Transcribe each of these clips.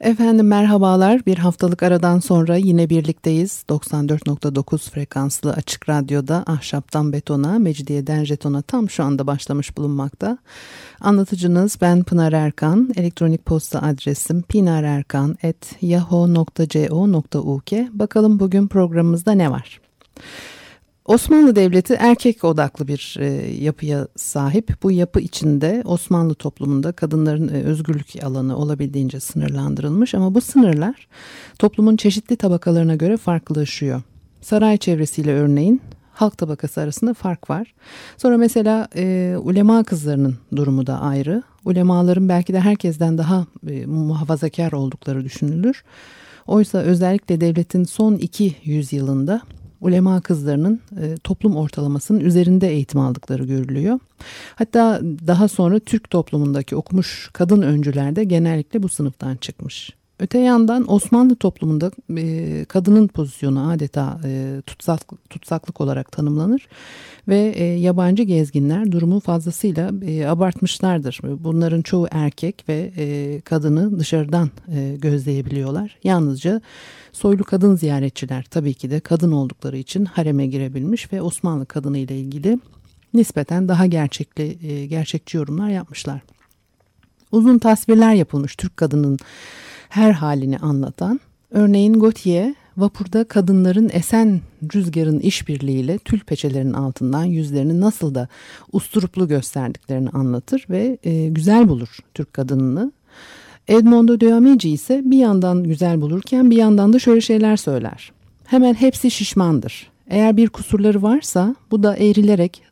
Efendim merhabalar. Bir haftalık aradan sonra yine birlikteyiz. 94.9 frekanslı açık radyoda ahşaptan betona, mecidiyeden jetona tam şu anda başlamış bulunmakta. Anlatıcınız ben Pınar Erkan. Elektronik posta adresim pinarerkan.yahoo.co.uk. Bakalım bugün programımızda ne var? Osmanlı Devleti erkek odaklı bir e, yapıya sahip. Bu yapı içinde Osmanlı toplumunda kadınların e, özgürlük alanı olabildiğince sınırlandırılmış ama bu sınırlar toplumun çeşitli tabakalarına göre farklılaşıyor. Saray çevresiyle örneğin halk tabakası arasında fark var. Sonra mesela e, ulema kızlarının durumu da ayrı. Ulemaların belki de herkesten daha e, muhafazakar oldukları düşünülür. Oysa özellikle devletin son iki yüzyılında ulema kızlarının e, toplum ortalamasının üzerinde eğitim aldıkları görülüyor. Hatta daha sonra Türk toplumundaki okumuş kadın öncüler de genellikle bu sınıftan çıkmış. Öte yandan Osmanlı toplumunda e, kadının pozisyonu adeta e, tutsak, tutsaklık olarak tanımlanır ve e, yabancı gezginler durumu fazlasıyla e, abartmışlardır. Bunların çoğu erkek ve e, kadını dışarıdan e, gözleyebiliyorlar. Yalnızca soylu kadın ziyaretçiler tabii ki de kadın oldukları için hareme girebilmiş ve Osmanlı kadını ile ilgili nispeten daha gerçekli e, gerçekçi yorumlar yapmışlar. Uzun tasvirler yapılmış Türk kadının her halini anlatan. Örneğin Gautier vapurda kadınların esen rüzgarın işbirliğiyle tül peçelerin altından yüzlerini nasıl da usturuplu gösterdiklerini anlatır ve e, güzel bulur Türk kadınını. Edmondo de Amici ise bir yandan güzel bulurken bir yandan da şöyle şeyler söyler. Hemen hepsi şişmandır. Eğer bir kusurları varsa bu da eğrilerek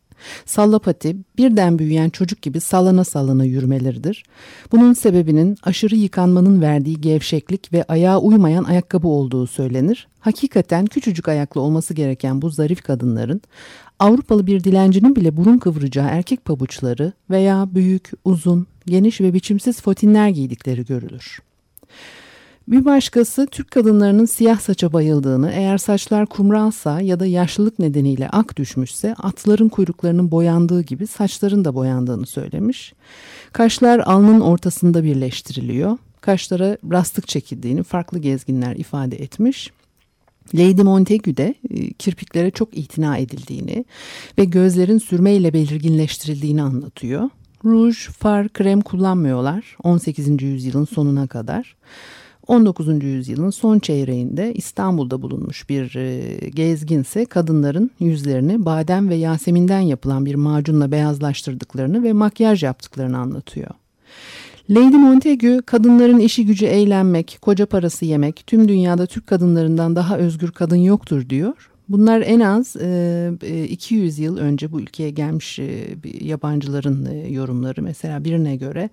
Sallapati birden büyüyen çocuk gibi sallana sallana yürümeleridir. Bunun sebebinin aşırı yıkanmanın verdiği gevşeklik ve ayağa uymayan ayakkabı olduğu söylenir. Hakikaten küçücük ayaklı olması gereken bu zarif kadınların Avrupalı bir dilencinin bile burun kıvıracağı erkek pabuçları veya büyük, uzun, geniş ve biçimsiz fotinler giydikleri görülür. Bir başkası Türk kadınlarının siyah saça bayıldığını, eğer saçlar kumralsa ya da yaşlılık nedeniyle ak düşmüşse atların kuyruklarının boyandığı gibi saçların da boyandığını söylemiş. Kaşlar alnın ortasında birleştiriliyor. Kaşlara rastlık çekildiğini farklı gezginler ifade etmiş. Lady Montagu de e, kirpiklere çok itina edildiğini ve gözlerin sürmeyle belirginleştirildiğini anlatıyor. Ruj, far, krem kullanmıyorlar 18. yüzyılın sonuna kadar. 19. yüzyılın son çeyreğinde İstanbul'da bulunmuş bir e, gezginse kadınların yüzlerini badem ve yaseminden yapılan bir macunla beyazlaştırdıklarını ve makyaj yaptıklarını anlatıyor. Lady Montagu kadınların işi gücü eğlenmek, koca parası yemek, tüm dünyada Türk kadınlarından daha özgür kadın yoktur diyor Bunlar en az e, 200 yıl önce bu ülkeye gelmiş e, yabancıların e, yorumları. Mesela birine göre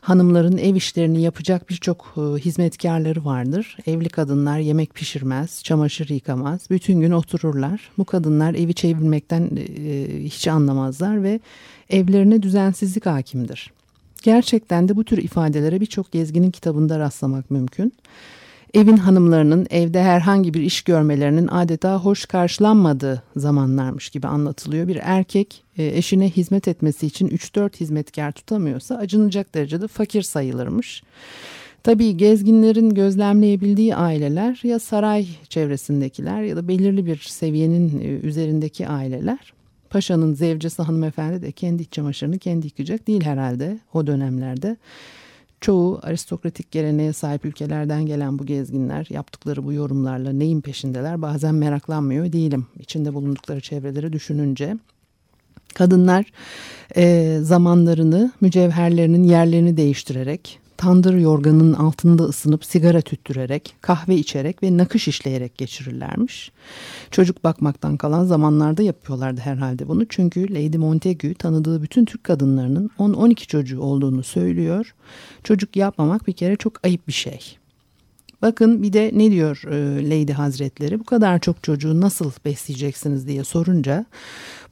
hanımların ev işlerini yapacak birçok e, hizmetkarları vardır. Evli kadınlar yemek pişirmez, çamaşır yıkamaz, bütün gün otururlar. Bu kadınlar evi çevirmekten e, hiç anlamazlar ve evlerine düzensizlik hakimdir. Gerçekten de bu tür ifadelere birçok gezginin kitabında rastlamak mümkün evin hanımlarının evde herhangi bir iş görmelerinin adeta hoş karşılanmadığı zamanlarmış gibi anlatılıyor. Bir erkek e, eşine hizmet etmesi için 3-4 hizmetkar tutamıyorsa acınacak derecede fakir sayılırmış. Tabii gezginlerin gözlemleyebildiği aileler ya saray çevresindekiler ya da belirli bir seviyenin e, üzerindeki aileler. Paşanın zevcesi hanımefendi de kendi iç çamaşırını kendi yıkayacak değil herhalde o dönemlerde. Çoğu aristokratik geleneğe sahip ülkelerden gelen bu gezginler yaptıkları bu yorumlarla neyin peşindeler bazen meraklanmıyor değilim. İçinde bulundukları çevreleri düşününce kadınlar e, zamanlarını mücevherlerinin yerlerini değiştirerek tandır yorganının altında ısınıp sigara tüttürerek, kahve içerek ve nakış işleyerek geçirirlermiş. Çocuk bakmaktan kalan zamanlarda yapıyorlardı herhalde bunu. Çünkü Lady Montagu tanıdığı bütün Türk kadınlarının 10-12 çocuğu olduğunu söylüyor. Çocuk yapmamak bir kere çok ayıp bir şey. Bakın bir de ne diyor e, Lady Hazretleri bu kadar çok çocuğu nasıl besleyeceksiniz diye sorunca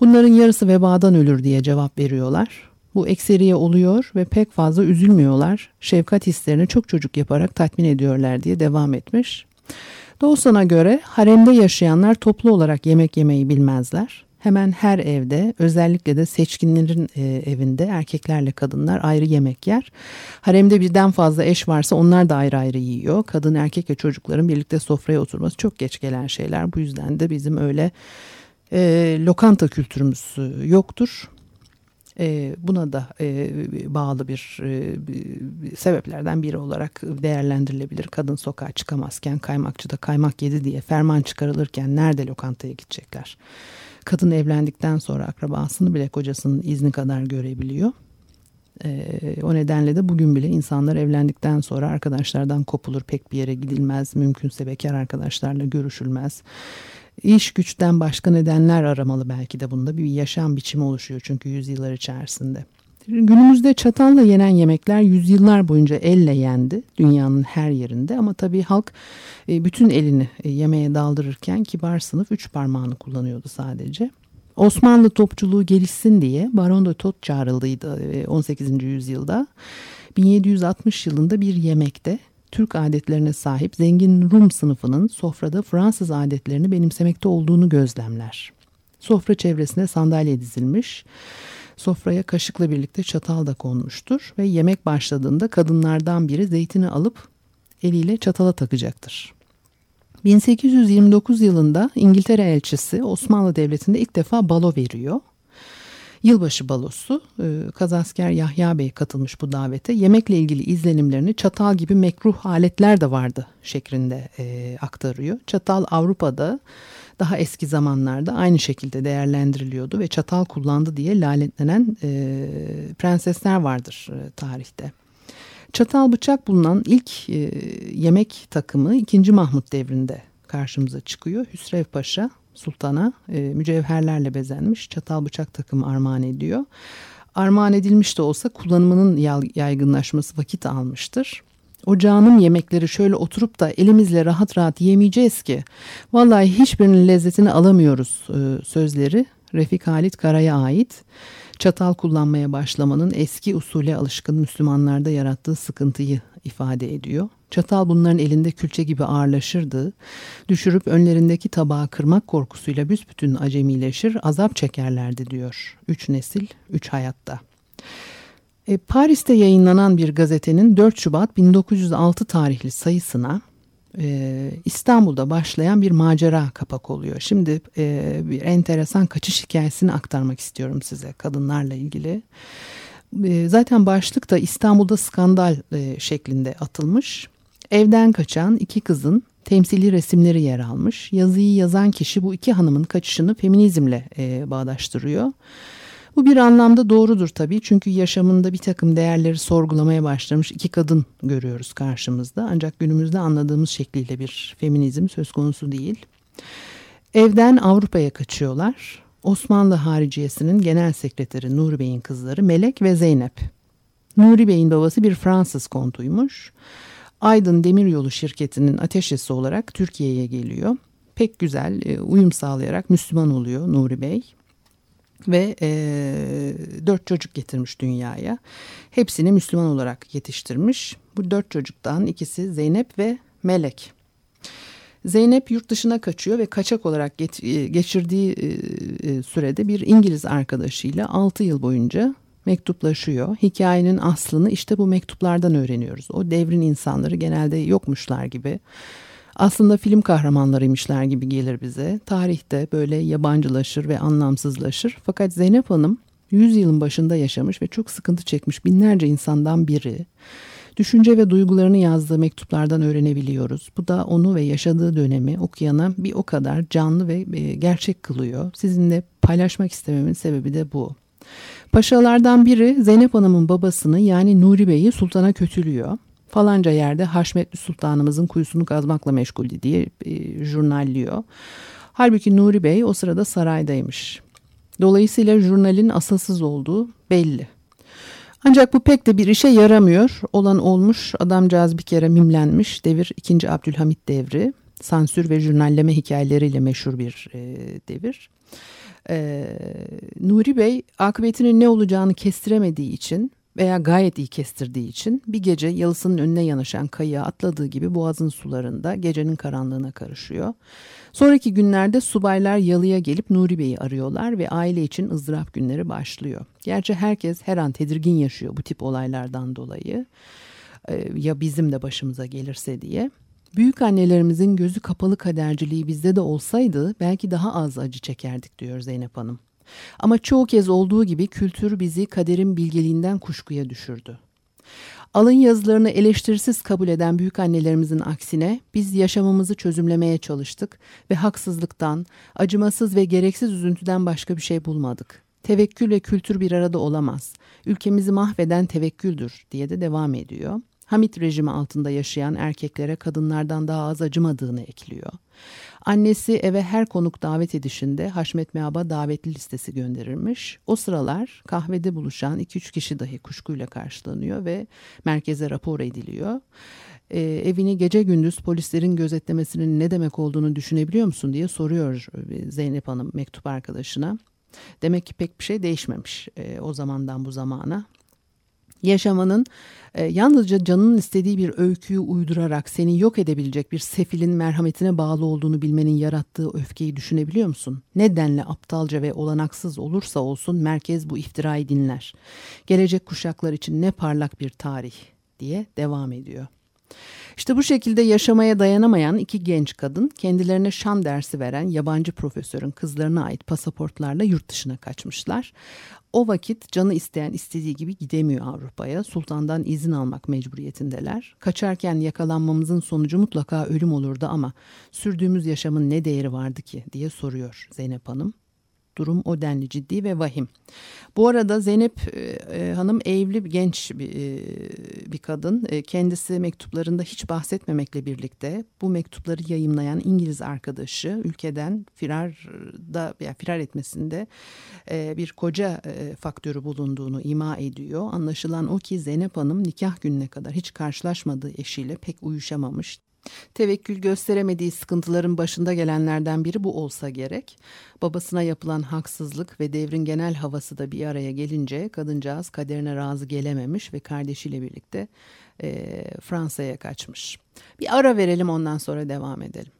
bunların yarısı vebadan ölür diye cevap veriyorlar. Bu ekseriye oluyor ve pek fazla üzülmüyorlar. Şefkat hislerini çok çocuk yaparak tatmin ediyorlar diye devam etmiş. Dawson'a göre haremde yaşayanlar toplu olarak yemek yemeyi bilmezler. Hemen her evde özellikle de seçkinlerin e, evinde erkeklerle kadınlar ayrı yemek yer. Haremde birden fazla eş varsa onlar da ayrı ayrı yiyor. Kadın erkek ve çocukların birlikte sofraya oturması çok geç gelen şeyler. Bu yüzden de bizim öyle e, lokanta kültürümüz e, yoktur. E, buna da e, bağlı bir e, sebeplerden biri olarak değerlendirilebilir. Kadın sokağa çıkamazken kaymakçıda kaymak yedi diye ferman çıkarılırken nerede lokantaya gidecekler? Kadın evlendikten sonra akrabasını bile kocasının izni kadar görebiliyor. Ee, o nedenle de bugün bile insanlar evlendikten sonra arkadaşlardan kopulur pek bir yere gidilmez mümkünse bekar arkadaşlarla görüşülmez İş güçten başka nedenler aramalı belki de bunda bir yaşam biçimi oluşuyor çünkü yüzyıllar içerisinde. Günümüzde çatalla yenen yemekler yüzyıllar boyunca elle yendi dünyanın her yerinde ama tabii halk e, bütün elini e, yemeğe daldırırken kibar sınıf üç parmağını kullanıyordu sadece. Osmanlı topçuluğu gelişsin diye Baron de Tot çağrıldıydı 18. E, yüzyılda. 1760 yılında bir yemekte Türk adetlerine sahip zengin Rum sınıfının sofrada Fransız adetlerini benimsemekte olduğunu gözlemler. Sofra çevresine sandalye dizilmiş. Sofraya kaşıkla birlikte çatal da konmuştur ve yemek başladığında kadınlardan biri zeytini alıp eliyle çatala takacaktır. 1829 yılında İngiltere elçisi Osmanlı Devleti'nde ilk defa balo veriyor. Yılbaşı balosu e, Kazasker Yahya Bey katılmış bu davete. Yemekle ilgili izlenimlerini çatal gibi mekruh aletler de vardı şeklinde e, aktarıyor. Çatal Avrupa'da daha eski zamanlarda aynı şekilde değerlendiriliyordu ve çatal kullandı diye lanetlenen e, prensesler vardır tarihte. Çatal bıçak bulunan ilk yemek takımı 2. Mahmut devrinde karşımıza çıkıyor. Hüsrev Paşa sultana e, mücevherlerle bezenmiş çatal bıçak takımı armağan ediyor. Armağan edilmiş de olsa kullanımının yaygınlaşması vakit almıştır. Ocağının yemekleri şöyle oturup da elimizle rahat rahat yemeyeceğiz ki. Vallahi hiçbirinin lezzetini alamıyoruz e, sözleri Refik Halit Kara'ya ait çatal kullanmaya başlamanın eski usule alışkın Müslümanlarda yarattığı sıkıntıyı ifade ediyor. Çatal bunların elinde külçe gibi ağırlaşırdı. Düşürüp önlerindeki tabağı kırmak korkusuyla büsbütün acemileşir, azap çekerlerdi diyor. Üç nesil, üç hayatta. E, Paris'te yayınlanan bir gazetenin 4 Şubat 1906 tarihli sayısına e, İstanbul'da başlayan bir macera kapak oluyor. Şimdi e, bir enteresan kaçış hikayesini aktarmak istiyorum size kadınlarla ilgili. E, zaten başlık da İstanbul'da skandal e, şeklinde atılmış. Evden kaçan iki kızın temsili resimleri yer almış. Yazıyı yazan kişi bu iki hanımın kaçışını feminizmle e, bağdaştırıyor. Bu bir anlamda doğrudur tabii çünkü yaşamında bir takım değerleri sorgulamaya başlamış iki kadın görüyoruz karşımızda. Ancak günümüzde anladığımız şekliyle bir feminizm söz konusu değil. Evden Avrupa'ya kaçıyorlar. Osmanlı Hariciyesi'nin genel sekreteri Nuri Bey'in kızları Melek ve Zeynep. Nuri Bey'in babası bir Fransız kontuymuş. Aydın Demiryolu şirketinin ateşesi olarak Türkiye'ye geliyor. Pek güzel e, uyum sağlayarak Müslüman oluyor Nuri Bey ve e, dört çocuk getirmiş dünyaya. Hepsini Müslüman olarak yetiştirmiş. Bu dört çocuktan ikisi Zeynep ve Melek. Zeynep yurt dışına kaçıyor ve kaçak olarak e, geçirdiği e, e, sürede bir İngiliz arkadaşıyla 6 yıl boyunca mektuplaşıyor. Hikayenin aslını işte bu mektuplardan öğreniyoruz. O devrin insanları genelde yokmuşlar gibi aslında film kahramanlarıymışlar gibi gelir bize. Tarihte böyle yabancılaşır ve anlamsızlaşır. Fakat Zeynep Hanım 100 yılın başında yaşamış ve çok sıkıntı çekmiş binlerce insandan biri. Düşünce ve duygularını yazdığı mektuplardan öğrenebiliyoruz. Bu da onu ve yaşadığı dönemi okuyana bir o kadar canlı ve e, gerçek kılıyor. Sizinle paylaşmak istememin sebebi de bu. Paşalardan biri Zeynep Hanım'ın babasını yani Nuri Bey'i sultana kötülüyor falanca yerde Haşmetli Sultanımızın kuyusunu kazmakla meşguldü diye e, jurnalliyor. Halbuki Nuri Bey o sırada saraydaymış. Dolayısıyla jurnalin asılsız olduğu belli. Ancak bu pek de bir işe yaramıyor. Olan olmuş, adamcağız bir kere mimlenmiş. Devir 2. Abdülhamit devri. Sansür ve jurnalleme hikayeleriyle meşhur bir e, devir. E, Nuri Bey akıbetinin ne olacağını kestiremediği için veya gayet iyi kestirdiği için bir gece yalısının önüne yanaşan kayığa atladığı gibi boğazın sularında gecenin karanlığına karışıyor. Sonraki günlerde subaylar yalıya gelip Nuri Bey'i arıyorlar ve aile için ızdırap günleri başlıyor. Gerçi herkes her an tedirgin yaşıyor bu tip olaylardan dolayı. Ee, ya bizim de başımıza gelirse diye. Büyük annelerimizin gözü kapalı kaderciliği bizde de olsaydı belki daha az acı çekerdik diyor Zeynep Hanım. Ama çoğu kez olduğu gibi kültür bizi kaderin bilgeliğinden kuşkuya düşürdü. Alın yazılarını eleştirisiz kabul eden büyük annelerimizin aksine biz yaşamımızı çözümlemeye çalıştık ve haksızlıktan, acımasız ve gereksiz üzüntüden başka bir şey bulmadık. Tevekkül ve kültür bir arada olamaz. Ülkemizi mahveden tevekküldür diye de devam ediyor. Hamit rejimi altında yaşayan erkeklere kadınlardan daha az acımadığını ekliyor. Annesi eve her konuk davet edişinde Haşmet Meab'a davetli listesi gönderirmiş. O sıralar kahvede buluşan 2-3 kişi dahi kuşkuyla karşılanıyor ve merkeze rapor ediliyor. Ee, evini gece gündüz polislerin gözetlemesinin ne demek olduğunu düşünebiliyor musun diye soruyor e, Zeynep Hanım mektup arkadaşına. Demek ki pek bir şey değişmemiş e, o zamandan bu zamana yaşamanın e, yalnızca canının istediği bir öyküyü uydurarak seni yok edebilecek bir sefilin merhametine bağlı olduğunu bilmenin yarattığı öfkeyi düşünebiliyor musun? Nedenle aptalca ve olanaksız olursa olsun merkez bu iftirayı dinler. Gelecek kuşaklar için ne parlak bir tarih diye devam ediyor. İşte bu şekilde yaşamaya dayanamayan iki genç kadın kendilerine şan dersi veren yabancı profesörün kızlarına ait pasaportlarla yurt dışına kaçmışlar. O vakit canı isteyen istediği gibi gidemiyor Avrupa'ya. Sultandan izin almak mecburiyetindeler. Kaçarken yakalanmamızın sonucu mutlaka ölüm olurdu ama sürdüğümüz yaşamın ne değeri vardı ki diye soruyor Zeynep Hanım durum o denli ciddi ve vahim. Bu arada Zeynep e, e, Hanım evli genç bir, e, bir kadın. E, kendisi mektuplarında hiç bahsetmemekle birlikte bu mektupları yayımlayan İngiliz arkadaşı ülkeden firarda yani firar etmesinde e, bir koca e, faktörü bulunduğunu ima ediyor. Anlaşılan o ki Zeynep Hanım nikah gününe kadar hiç karşılaşmadığı eşiyle pek uyuşamamış. Tevekkül gösteremediği sıkıntıların başında gelenlerden biri bu olsa gerek. Babasına yapılan haksızlık ve devrin genel havası da bir araya gelince kadıncağız kaderine razı gelememiş ve kardeşiyle birlikte e, Fransa'ya kaçmış. Bir ara verelim ondan sonra devam edelim.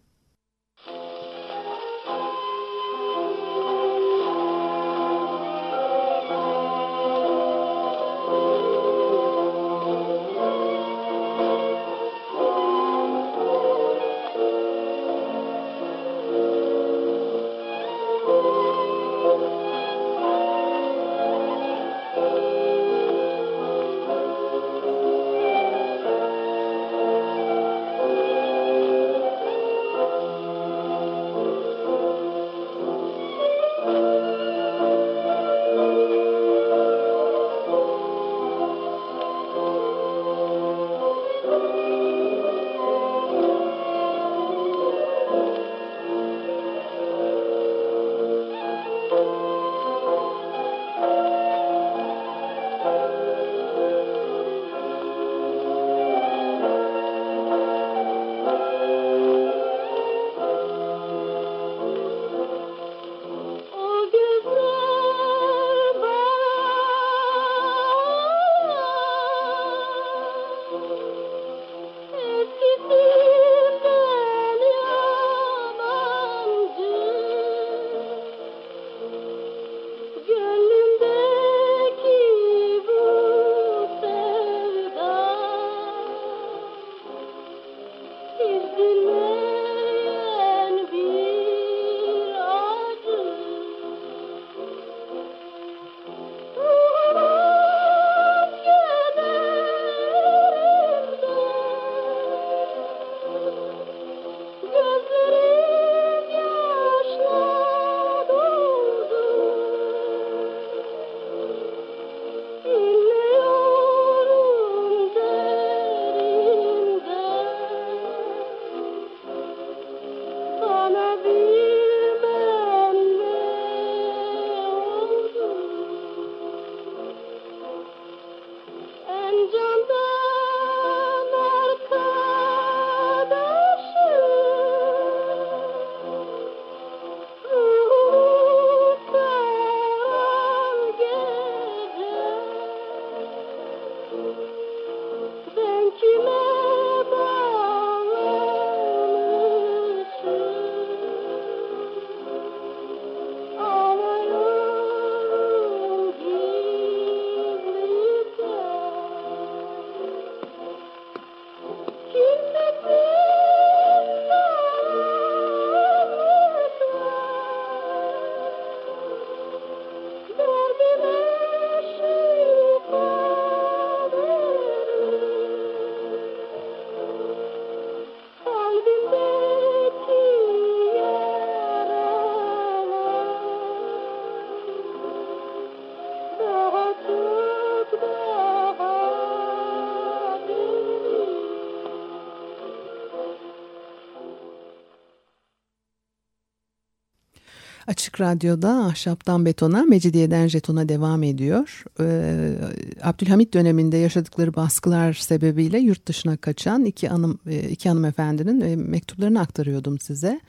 Açık Radyo'da Ahşaptan Betona, Mecidiyeden Jeton'a devam ediyor. Ee, Abdülhamit döneminde yaşadıkları baskılar sebebiyle yurt dışına kaçan iki, hanım, e, iki hanımefendinin e, mektuplarını aktarıyordum size.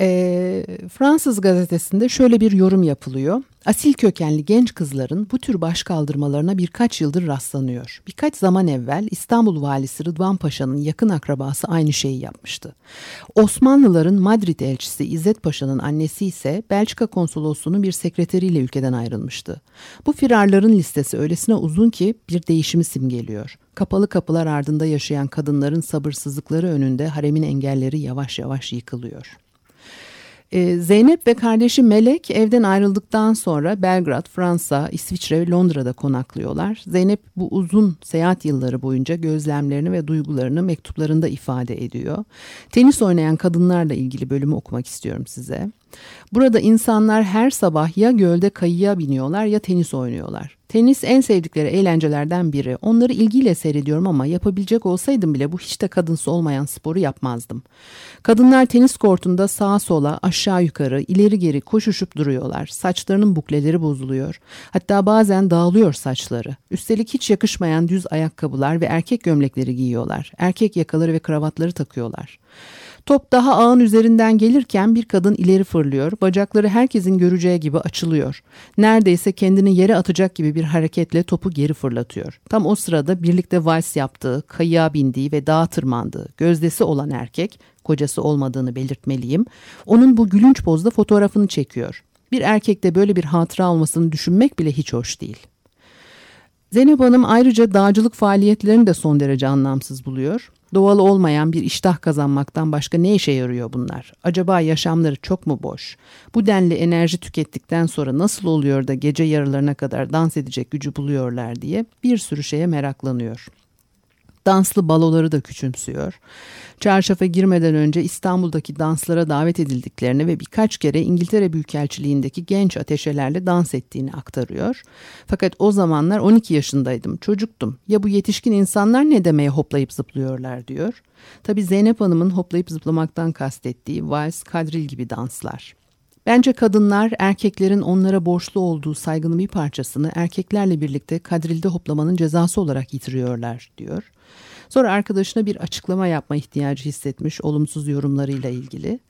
E, Fransız gazetesinde şöyle bir yorum yapılıyor. Asil kökenli genç kızların bu tür baş kaldırmalarına birkaç yıldır rastlanıyor. Birkaç zaman evvel İstanbul valisi Rıdvan Paşa'nın yakın akrabası aynı şeyi yapmıştı. Osmanlıların Madrid elçisi İzzet Paşa'nın annesi ise Belçika konsolosluğunun bir sekreteriyle ülkeden ayrılmıştı. Bu firarların listesi öylesine uzun ki bir değişimi simgeliyor. Kapalı kapılar ardında yaşayan kadınların sabırsızlıkları önünde haremin engelleri yavaş yavaş yıkılıyor. Ee, Zeynep ve kardeşi Melek evden ayrıldıktan sonra Belgrad, Fransa, İsviçre ve Londra'da konaklıyorlar. Zeynep bu uzun seyahat yılları boyunca gözlemlerini ve duygularını mektuplarında ifade ediyor. Tenis oynayan kadınlarla ilgili bölümü okumak istiyorum size. Burada insanlar her sabah ya gölde kayıya biniyorlar ya tenis oynuyorlar. Tenis en sevdikleri eğlencelerden biri. Onları ilgiyle seyrediyorum ama yapabilecek olsaydım bile bu hiç de kadınsı olmayan sporu yapmazdım. Kadınlar tenis kortunda sağa sola, aşağı yukarı, ileri geri koşuşup duruyorlar. Saçlarının bukleleri bozuluyor. Hatta bazen dağılıyor saçları. Üstelik hiç yakışmayan düz ayakkabılar ve erkek gömlekleri giyiyorlar. Erkek yakaları ve kravatları takıyorlar. Top daha ağın üzerinden gelirken bir kadın ileri fırlıyor. Bacakları herkesin göreceği gibi açılıyor. Neredeyse kendini yere atacak gibi bir hareketle topu geri fırlatıyor. Tam o sırada birlikte vals yaptığı, kayığa bindiği ve dağa tırmandığı gözdesi olan erkek, kocası olmadığını belirtmeliyim, onun bu gülünç pozda fotoğrafını çekiyor. Bir erkekte böyle bir hatıra olmasını düşünmek bile hiç hoş değil. Zeynep Hanım ayrıca dağcılık faaliyetlerini de son derece anlamsız buluyor. Doğal olmayan bir iştah kazanmaktan başka ne işe yarıyor bunlar? Acaba yaşamları çok mu boş? Bu denli enerji tükettikten sonra nasıl oluyor da gece yarılarına kadar dans edecek gücü buluyorlar diye bir sürü şeye meraklanıyor. Danslı baloları da küçümsüyor. Çarşafa girmeden önce İstanbul'daki danslara davet edildiklerini ve birkaç kere İngiltere Büyükelçiliğindeki genç ateşelerle dans ettiğini aktarıyor. Fakat o zamanlar 12 yaşındaydım, çocuktum. Ya bu yetişkin insanlar ne demeye hoplayıp zıplıyorlar diyor. Tabi Zeynep Hanım'ın hoplayıp zıplamaktan kastettiği vals, kadril gibi danslar. Bence kadınlar erkeklerin onlara borçlu olduğu saygının bir parçasını erkeklerle birlikte kadrilde hoplamanın cezası olarak yitiriyorlar diyor. Sonra arkadaşına bir açıklama yapma ihtiyacı hissetmiş olumsuz yorumlarıyla ilgili.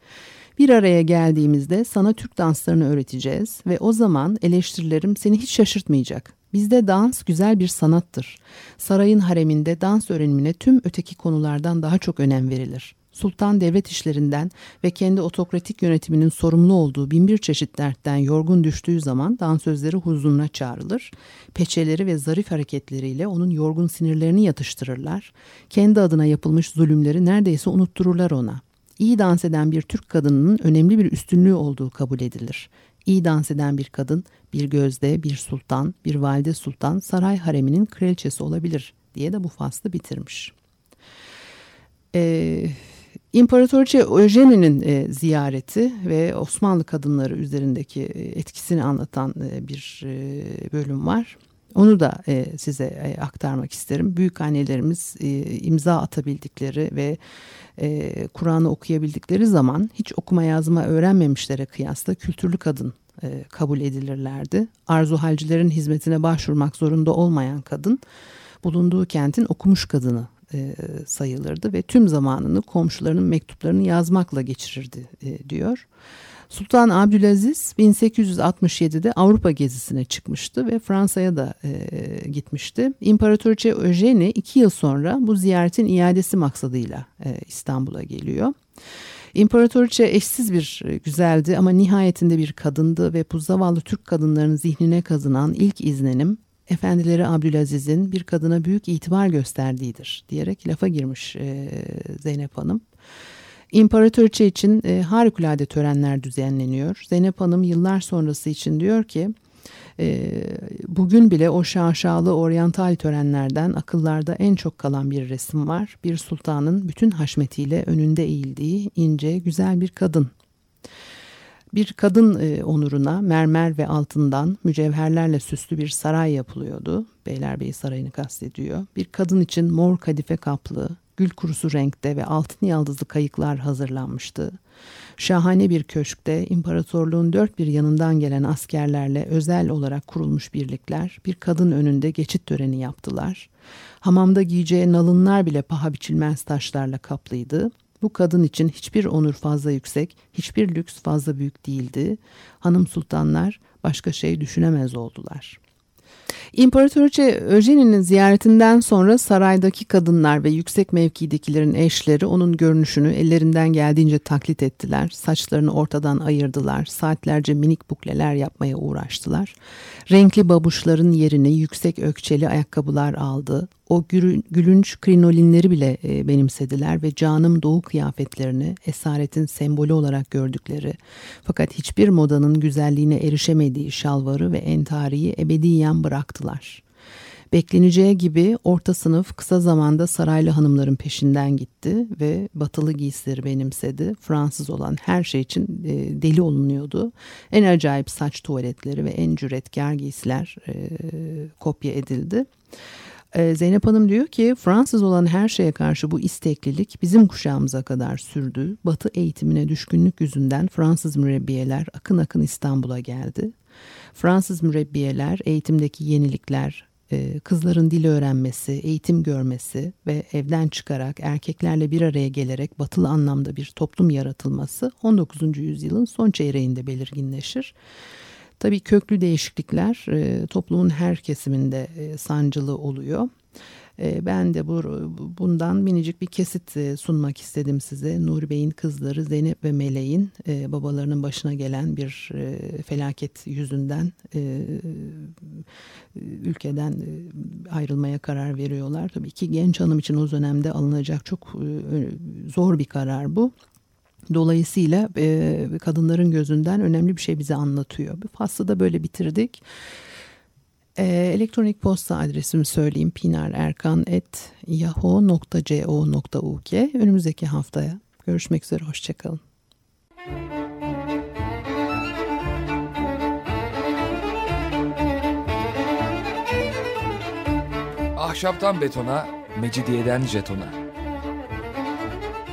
Bir araya geldiğimizde sana Türk danslarını öğreteceğiz ve o zaman eleştirilerim seni hiç şaşırtmayacak. Bizde dans güzel bir sanattır. Sarayın hareminde dans öğrenimine tüm öteki konulardan daha çok önem verilir. Sultan devlet işlerinden ve kendi otokratik yönetiminin sorumlu olduğu binbir çeşit dertten yorgun düştüğü zaman dansözleri huzuruna çağrılır. Peçeleri ve zarif hareketleriyle onun yorgun sinirlerini yatıştırırlar. Kendi adına yapılmış zulümleri neredeyse unuttururlar ona. İyi dans eden bir Türk kadınının önemli bir üstünlüğü olduğu kabul edilir. İyi dans eden bir kadın bir gözde, bir sultan, bir valide sultan saray hareminin kraliçesi olabilir diye de bu faslı bitirmiş. Eee İmparatoriçe Eugeni'nin e, ziyareti ve Osmanlı kadınları üzerindeki e, etkisini anlatan e, bir e, bölüm var. Onu da e, size e, aktarmak isterim. Büyük annelerimiz e, imza atabildikleri ve e, Kur'an'ı okuyabildikleri zaman hiç okuma yazma öğrenmemişlere kıyasla kültürlü kadın e, kabul edilirlerdi. Arzu halcilerin hizmetine başvurmak zorunda olmayan kadın bulunduğu kentin okumuş kadını e, sayılırdı ve tüm zamanını komşularının mektuplarını yazmakla geçirirdi e, diyor. Sultan Abdülaziz 1867'de Avrupa gezisine çıkmıştı ve Fransa'ya da e, gitmişti. İmparatoriçe Eugenie iki yıl sonra bu ziyaretin iadesi maksadıyla e, İstanbul'a geliyor. İmparatoriçe eşsiz bir e, güzeldi ama nihayetinde bir kadındı ve bu zavallı Türk kadınlarının zihnine kazınan ilk izlenim efendileri Abdülaziz'in bir kadına büyük itibar gösterdiğidir diyerek lafa girmiş e, Zeynep Hanım. İmparatoriçe için e, harikulade törenler düzenleniyor. Zeynep Hanım yıllar sonrası için diyor ki e, bugün bile o şaşalı oryantal törenlerden akıllarda en çok kalan bir resim var. Bir sultanın bütün haşmetiyle önünde eğildiği ince güzel bir kadın bir kadın e, onuruna mermer ve altından mücevherlerle süslü bir saray yapılıyordu. Beylerbeyi Sarayı'nı kastediyor. Bir kadın için mor kadife kaplı, gül kurusu renkte ve altın yaldızlı kayıklar hazırlanmıştı. Şahane bir köşkte imparatorluğun dört bir yanından gelen askerlerle özel olarak kurulmuş birlikler bir kadın önünde geçit töreni yaptılar. Hamamda giyeceği nalınlar bile paha biçilmez taşlarla kaplıydı. Bu kadın için hiçbir onur fazla yüksek, hiçbir lüks fazla büyük değildi. Hanım sultanlar başka şey düşünemez oldular.'' İmparatoriçe Eugeni'nin ziyaretinden sonra saraydaki kadınlar ve yüksek mevkidekilerin eşleri onun görünüşünü ellerinden geldiğince taklit ettiler. Saçlarını ortadan ayırdılar. Saatlerce minik bukleler yapmaya uğraştılar. Renkli babuşların yerini yüksek ökçeli ayakkabılar aldı. O gülünç krinolinleri bile e, benimsediler ve canım doğu kıyafetlerini esaretin sembolü olarak gördükleri fakat hiçbir modanın güzelliğine erişemediği şalvarı ve entariyi ebediyen bıraktılar. Bekleneceği gibi orta sınıf kısa zamanda saraylı hanımların peşinden gitti ve batılı giysileri benimsedi. Fransız olan her şey için e, deli olunuyordu. En acayip saç tuvaletleri ve en cüretkar giysiler e, kopya edildi. Ee, Zeynep Hanım diyor ki Fransız olan her şeye karşı bu isteklilik bizim kuşağımıza kadar sürdü. Batı eğitimine düşkünlük yüzünden Fransız mürebbiyeler akın akın İstanbul'a geldi. Fransız mürebbiyeler eğitimdeki yenilikler, e, kızların dil öğrenmesi, eğitim görmesi ve evden çıkarak erkeklerle bir araya gelerek batılı anlamda bir toplum yaratılması 19. yüzyılın son çeyreğinde belirginleşir. Tabii köklü değişiklikler e, toplumun her kesiminde e, sancılı oluyor. E, ben de bu, bundan minicik bir kesit e, sunmak istedim size. Nuri Bey'in kızları Zeynep ve Meleğin e, babalarının başına gelen bir e, felaket yüzünden e, ülkeden e, ayrılmaya karar veriyorlar. Tabii ki genç hanım için o dönemde alınacak çok e, zor bir karar bu. Dolayısıyla e, kadınların gözünden önemli bir şey bize anlatıyor. Bir faslı da böyle bitirdik. E, elektronik posta adresimi söyleyeyim pinarerkan.yahoo.co.uk Önümüzdeki haftaya görüşmek üzere, hoşçakalın. Ahşaptan betona, mecidiyeden jetona.